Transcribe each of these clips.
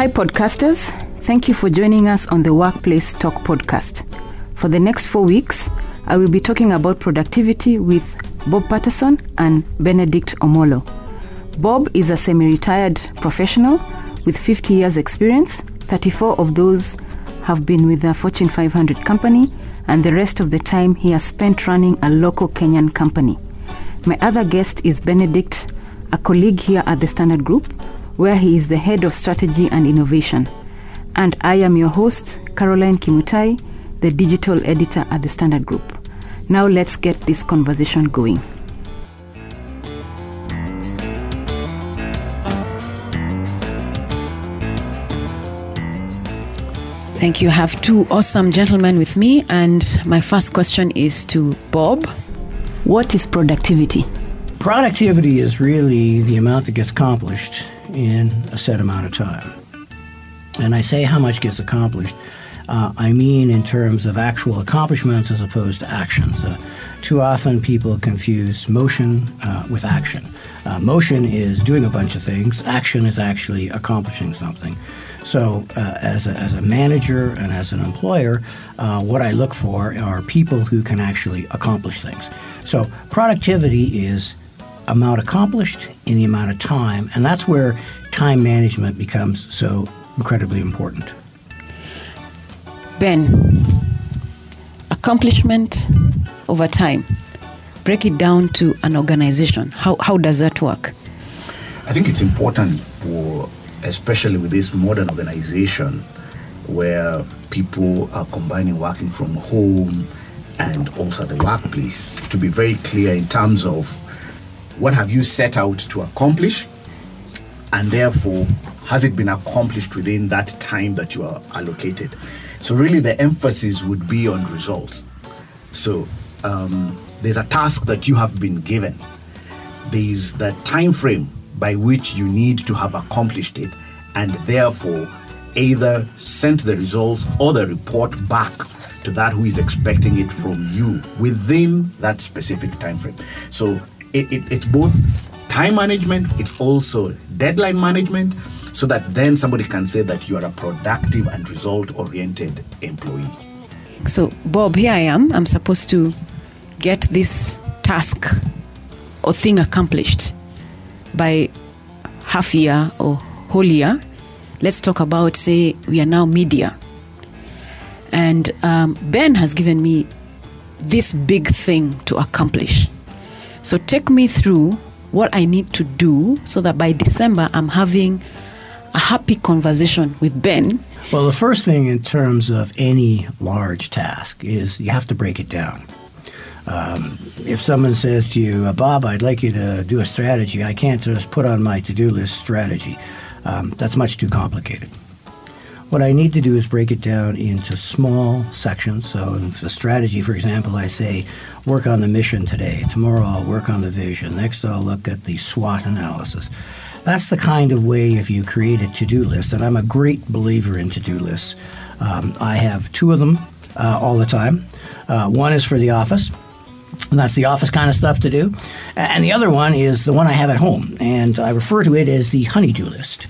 Hi, podcasters. Thank you for joining us on the Workplace Talk podcast. For the next four weeks, I will be talking about productivity with Bob Patterson and Benedict Omolo. Bob is a semi retired professional with 50 years' experience. 34 of those have been with a Fortune 500 company, and the rest of the time he has spent running a local Kenyan company. My other guest is Benedict, a colleague here at the Standard Group, where he is the head of strategy and innovation. And I am your host, Caroline Kimutai, the digital editor at the Standard Group. Now let's get this conversation going. Thank you. I have two awesome gentlemen with me, and my first question is to Bob. What is productivity? Productivity is really the amount that gets accomplished in a set amount of time. And I say how much gets accomplished. Uh, I mean in terms of actual accomplishments as opposed to actions. Uh, too often people confuse motion uh, with action. Uh, motion is doing a bunch of things, action is actually accomplishing something. So, uh, as, a, as a manager and as an employer, uh, what I look for are people who can actually accomplish things. So, productivity is amount accomplished in the amount of time, and that's where time management becomes so incredibly important. Ben, accomplishment over time. Break it down to an organization. How, how does that work? I think it's important for especially with this modern organization where people are combining working from home and also the workplace to be very clear in terms of what have you set out to accomplish? And therefore has it been accomplished within that time that you are allocated? So really the emphasis would be on results. So um, there's a task that you have been given. There's the time frame by which you need to have accomplished it and therefore either sent the results or the report back to that who is expecting it from you within that specific time frame. So it, it, it's both time management, it's also deadline management, so that then somebody can say that you are a productive and result oriented employee. So, Bob, here I am. I'm supposed to get this task or thing accomplished by half year or whole year. Let's talk about, say, we are now media. And um, Ben has given me this big thing to accomplish. So take me through what I need to do so that by December I'm having a happy conversation with Ben. Well, the first thing in terms of any large task is you have to break it down. Um, if someone says to you, uh, Bob, I'd like you to do a strategy, I can't just put on my to do list strategy. Um, that's much too complicated. What I need to do is break it down into small sections. So, in the strategy, for example, I say, work on the mission today. Tomorrow, I'll work on the vision. Next, I'll look at the SWOT analysis. That's the kind of way if you create a to do list, and I'm a great believer in to do lists. Um, I have two of them uh, all the time. Uh, one is for the office, and that's the office kind of stuff to do. And the other one is the one I have at home, and I refer to it as the honeydew list.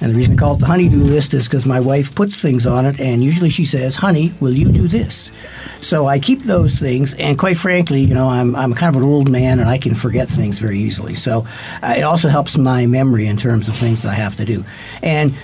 And the reason I call it the honeydew list is because my wife puts things on it, and usually she says, Honey, will you do this? So I keep those things, and quite frankly, you know, I'm, I'm kind of an old man and I can forget things very easily. So uh, it also helps my memory in terms of things that I have to do. And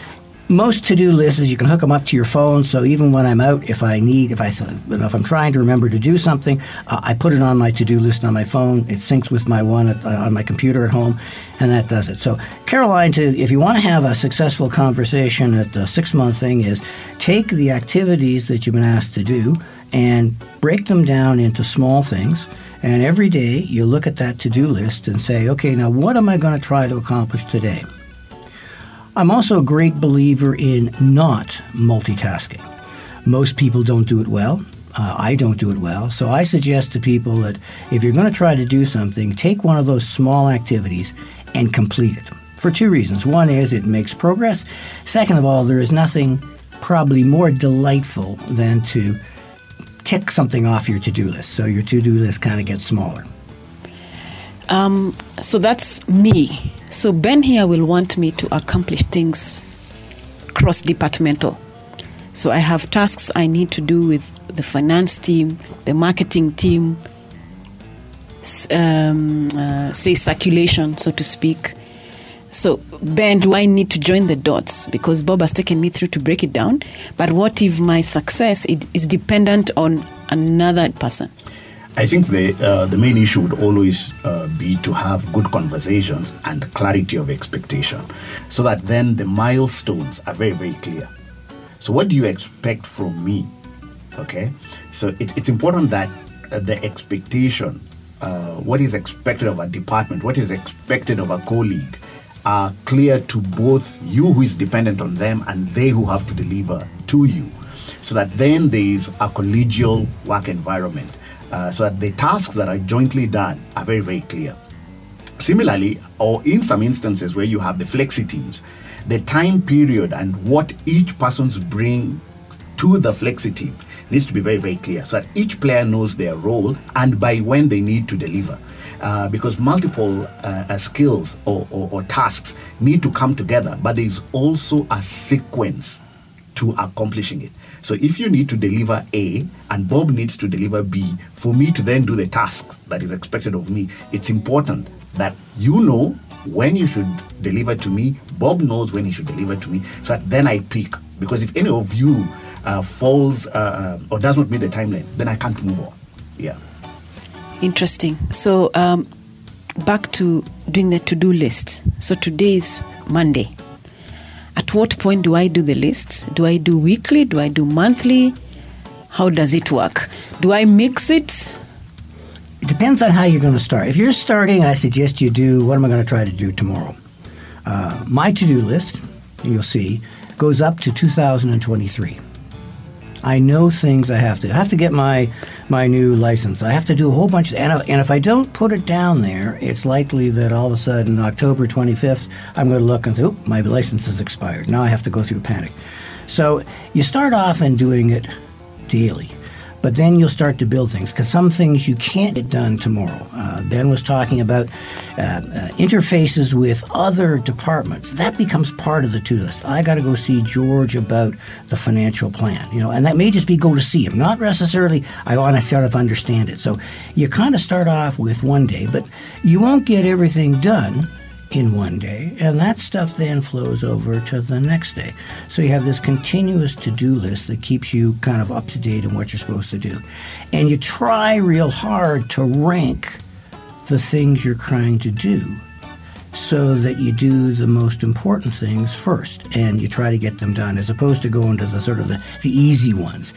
most to-do lists is you can hook them up to your phone so even when i'm out if i need if i if i'm trying to remember to do something uh, i put it on my to-do list on my phone it syncs with my one at, uh, on my computer at home and that does it so caroline to if you want to have a successful conversation at the six month thing is take the activities that you've been asked to do and break them down into small things And every day you look at that to do list and say, okay, now what am I going to try to accomplish today? I'm also a great believer in not multitasking. Most people don't do it well. Uh, I don't do it well. So I suggest to people that if you're going to try to do something, take one of those small activities and complete it. For two reasons. One is it makes progress. Second of all, there is nothing probably more delightful than to tick something off your to do list. So your to do list kind of gets smaller. Um, so that's me. So Ben here will want me to accomplish things cross departmental. So I have tasks I need to do with the finance team, the marketing team, um, uh, say circulation, so to speak. So, Ben, do I need to join the dots? Because Bob has taken me through to break it down. But what if my success is dependent on another person? I think the uh, the main issue would always uh, be to have good conversations and clarity of expectation, so that then the milestones are very very clear. So, what do you expect from me? Okay, so it, it's important that uh, the expectation, uh, what is expected of a department, what is expected of a colleague, are clear to both you who is dependent on them and they who have to deliver to you, so that then there is a collegial work environment uh, so that the tasks that are jointly done are very, very clear. Similarly, or in some instances where you have the flexi teams, the time period and what each person's bring to the flexi team needs to be very, very clear so that each player knows their role and by when they need to deliver. Uh, because multiple uh, uh, skills or, or, or tasks need to come together, but there is also a sequence to accomplishing it. So if you need to deliver A and Bob needs to deliver B, for me to then do the tasks that is expected of me, it's important that you know when you should deliver to me, Bob knows when he should deliver to me, so that then I pick. Because if any of you uh, falls uh, uh or does not meet the timeline, then I can't move on. Yeah. Interesting. So um, back to doing the to-do list. So today is Monday at what point do I do the list? Do I do weekly? Do I do monthly? How does it work? Do I mix it? It depends on how you're going to start. If you're starting, I suggest you do what am I going to try to do tomorrow? Uh, my to do list, you'll see, goes up to 2023. I know things I have to. I have to get my my new license. I have to do a whole bunch of, and, and if I don't put it down there, it's likely that all of a sudden October 25th, I'm going to look and say, "Oh, my license has expired." Now I have to go through a panic. So you start off in doing it daily. But then you'll start to build things because some things you can't get done tomorrow. Uh, ben was talking about uh, uh, interfaces with other departments. That becomes part of the to-do list. I got to go see George about the financial plan, you know, and that may just be go to see him, not necessarily I want to sort of understand it. So you kind of start off with one day, but you won't get everything done in one day, and that stuff then flows over to the next day. So you have this continuous to do list that keeps you kind of up to date on what you're supposed to do. And you try real hard to rank the things you're trying to do so that you do the most important things first and you try to get them done as opposed to going to the sort of the, the easy ones.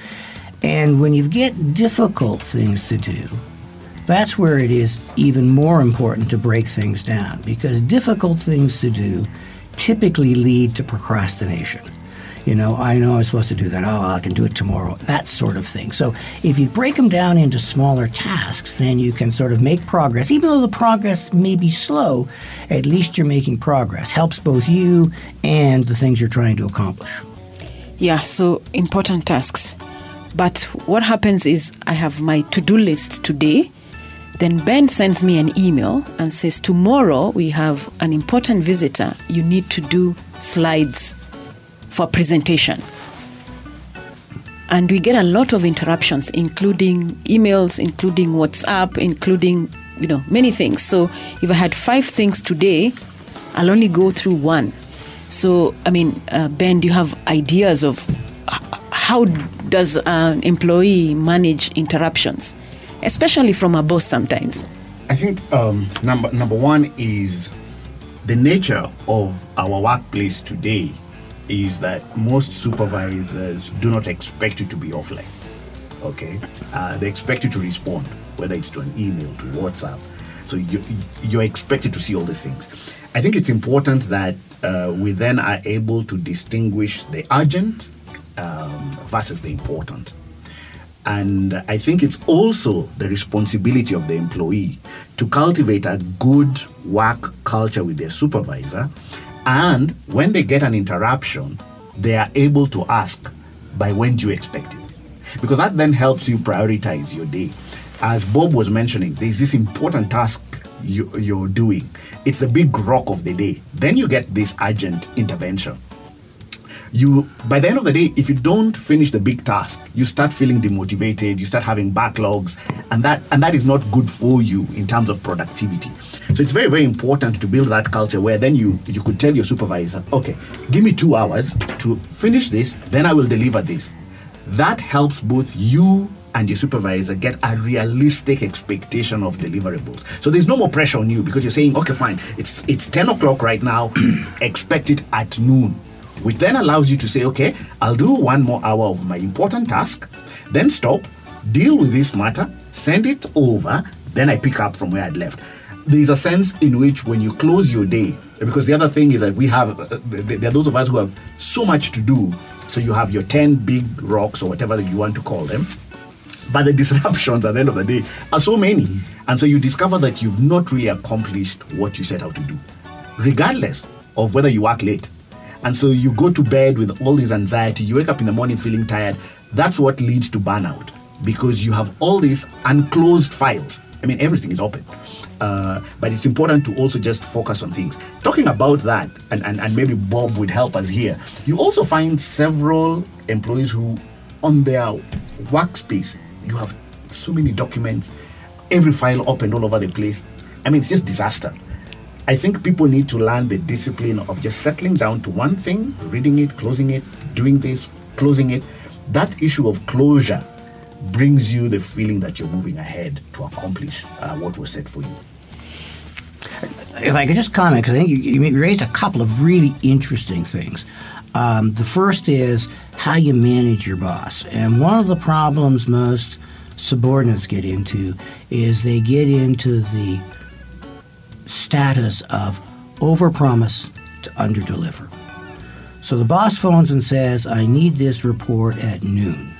And when you get difficult things to do, that's where it is even more important to break things down because difficult things to do typically lead to procrastination. You know, I know I'm supposed to do that. Oh, I can do it tomorrow. That sort of thing. So if you break them down into smaller tasks, then you can sort of make progress. Even though the progress may be slow, at least you're making progress. Helps both you and the things you're trying to accomplish. Yeah, so important tasks. But what happens is I have my to do list today then Ben sends me an email and says, Tomorrow we have an important visitor. You need to do slides for presentation. And we get a lot of interruptions, including emails, including WhatsApp, including you know many things. So if I had five things today, I'll only go through one. So I mean, uh, Ben, do you have ideas of how does an employee manage interruptions? Especially from a boss sometimes? I think um, number number one is the nature of our workplace today is that most supervisors do not expect you to be offline. Okay, uh, they expect you to respond. whether it's to an email, to WhatsApp. So you, you're expected to see all the things. I think it's important that uh, we then are able to distinguish the urgent um, versus the important. And I think it's also the responsibility of the employee to cultivate a good work culture with their supervisor. And when they get an interruption, they are able to ask, by when do you expect it? Because that then helps you prioritize your day. As Bob was mentioning, there's this important task you, you're doing. It's the big rock of the day. Then you get this urgent intervention you by the end of the day if you don't finish the big task you start feeling demotivated you start having backlogs and that and that is not good for you in terms of productivity. So it's very very important to build that culture where then you you could tell your supervisor okay give me 2 hours to finish this then i will deliver this. That helps both you and your supervisor get a realistic expectation of deliverables. So there's no more pressure on you because you're saying, okay, fine, it's it's 10 o'clock right now, expect it at noon which then allows you to say, okay, I'll do one more hour of my important task, then stop, deal with this matter, send it over, then I pick up from where I'd left. There's a sense in which when you close your day, because the other thing is that we have, uh, there are those of us who have so much to do. So you have your 10 big rocks or whatever you want to call them. But the disruptions at the end of the day are so many. And so you discover that you've not really accomplished what you set out to do, regardless of whether you work late and so you go to bed with all this anxiety, you wake up in the morning feeling tired. That's what leads to burnout because you have all these unclosed files. I mean, everything is open. Uh, but it's important to also just focus on things. Talking about that, and, and, and maybe Bob would help us here, you also find several employees who, on their workspace, you have so many documents, every file opened all over the place. I mean, it's just disaster. I think people need to learn the discipline of just settling down to one thing, reading it, closing it, doing this, closing it. That issue of closure brings you the feeling that you're moving ahead to accomplish uh, what was set for you. If I could just comment, because I think you, you, raised a couple of really interesting things. Um, the first is how you manage your boss. And one of the problems most subordinates get into is they get into the status of overpromise to underdeliver. So the boss phones and says, I need this report at noon.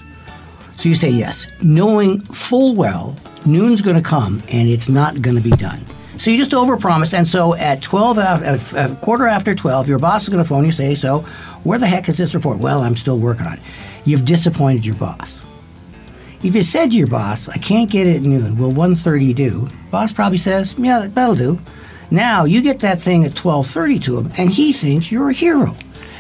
So you say yes, knowing full well noon's going to come and it's not going to be done. So you just overpromised, and so at 12, at a quarter after 12, your boss is going to phone you say, so where the heck is this report? Well, I'm still working on it. You've disappointed your boss. If you said to your boss, I can't get it at noon, will 1.30 do? Boss probably says, yeah, that'll do. Now you get that thing at 12.30 to him, and he thinks you're a hero.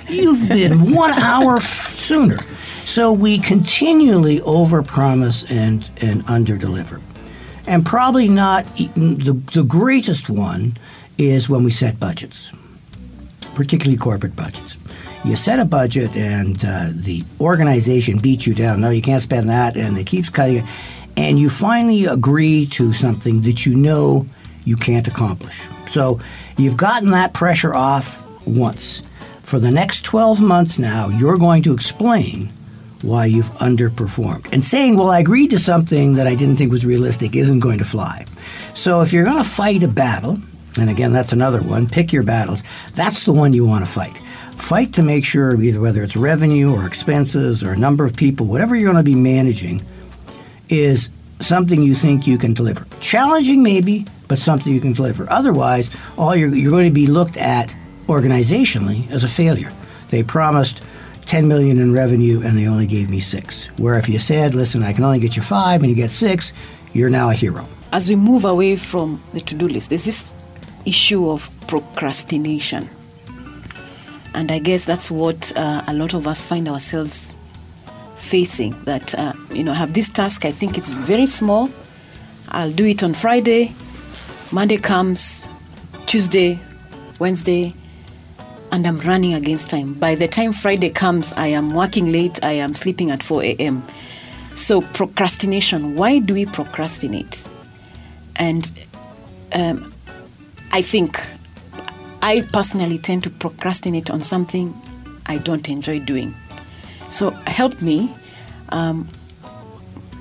You've been one hour f- sooner. So we continually overpromise and, and underdeliver. And probably not the, the greatest one is when we set budgets, particularly corporate budgets you set a budget and uh, the organization beats you down. No, you can't spend that, and it keeps cutting it. And you finally agree to something that you know you can't accomplish. So you've gotten that pressure off once. For the next 12 months now, you're going to explain why you've underperformed. And saying, well, I agreed to something that I didn't think was realistic isn't going to fly. So if you're going to fight a battle, and again, that's another one, pick your battles, that's the one you want to fight fight to make sure either whether it's revenue or expenses or a number of people, whatever you're going to be managing, is something you think you can deliver. Challenging maybe, but something you can deliver. Otherwise, all you're, you're going to be looked at organizationally as a failure. They promised 10 million in revenue and they only gave me six. Where if you said, listen, I can only get you five and you get six, you're now a hero. As we move away from the to do list, there's this issue of procrastination. And I guess that's what uh, a lot of us find ourselves facing. That, uh, you know, I have this task, I think it's very small. I'll do it on Friday. Monday comes, Tuesday, Wednesday, and I'm running against time. By the time Friday comes, I am working late, I am sleeping at 4 a.m. So, procrastination. Why do we procrastinate? And um, I think I personally tend to procrastinate on something I don't enjoy doing. So help me. Um,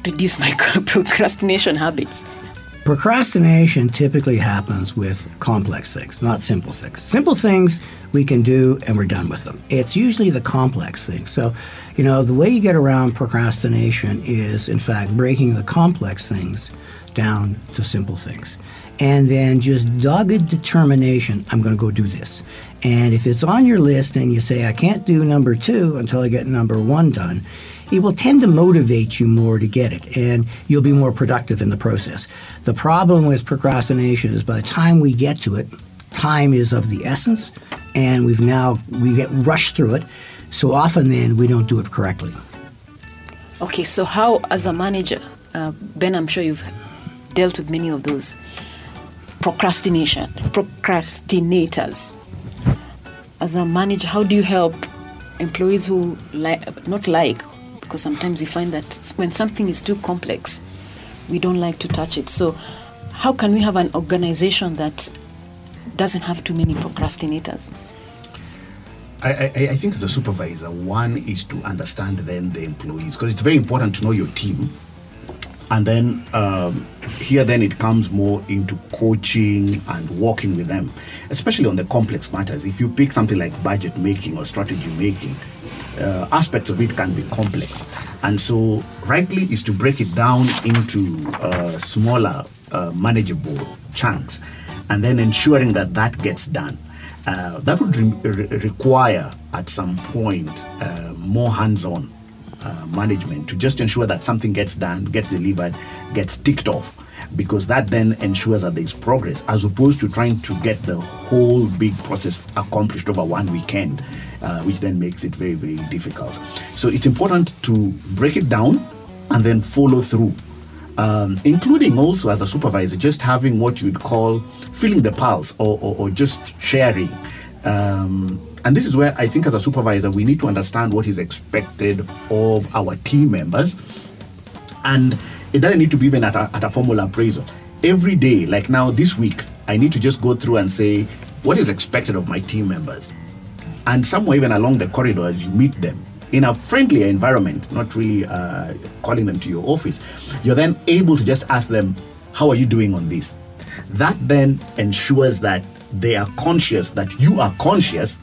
reduce my procrastination habits? Procrastination typically happens with complex things, not simple things. Simple things we can do and we're done with them. It's usually the complex things. So, you know, the way you get around procrastination is, in fact, breaking the complex things down to simple things. And then just dogged determination, I'm going to go do this. And if it's on your list and you say, I can't do number two until I get number one done, it will tend to motivate you more to get it, and you'll be more productive in the process. The problem with procrastination is by the time we get to it, time is of the essence, and we've now we get rushed through it. So often, then we don't do it correctly. Okay, so how, as a manager, uh, Ben, I'm sure you've dealt with many of those procrastination procrastinators. As a manager, how do you help employees who like not like because sometimes we find that when something is too complex, we don't like to touch it. So, how can we have an organization that doesn't have too many procrastinators? I, I, I think a supervisor, one is to understand then the employees because it's very important to know your team. And then um, here, then it comes more into coaching and working with them, especially on the complex matters. If you pick something like budget making or strategy making, uh, aspects of it can be complex. And so, rightly is to break it down into uh, smaller, uh, manageable chunks, and then ensuring that that gets done. Uh, that would re- re- require, at some point, uh, more hands on uh, management to just ensure that something gets done, gets delivered, gets ticked off because that then ensures that there's progress as opposed to trying to get the whole big process accomplished over one weekend uh, which then makes it very, very difficult. So it's important to break it down and then follow through. Um, including also as a supervisor, just having what you'd call feeling the pulse or, or, or just sharing. Um, and this is where I think as a supervisor, we need to understand what is expected of our team members. And it doesn't need to be even at a, at a formal appraisal. Every day, like now this week, I need to just go through and say, what is expected of my team members? and somewhere even along the corridors, you meet them in a friendlier environment, not really uh, calling them to your office. You're then able to just ask them, How are you doing on this? That then ensures that they are conscious that you are conscious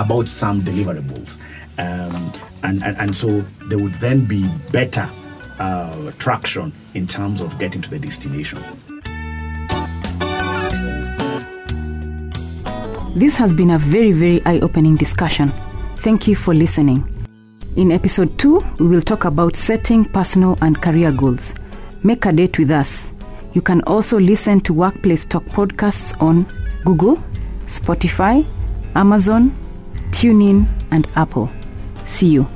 about some deliverables. Um, and, and, and so there would then be better uh, traction in terms of getting to the destination. This has been a very, very eye opening discussion. Thank you for listening. In episode 2, we will talk about setting personal and career goals. Make a date with us. You can also listen to Workplace Talk podcasts on Google, Spotify, Amazon, TuneIn, and Apple. See you.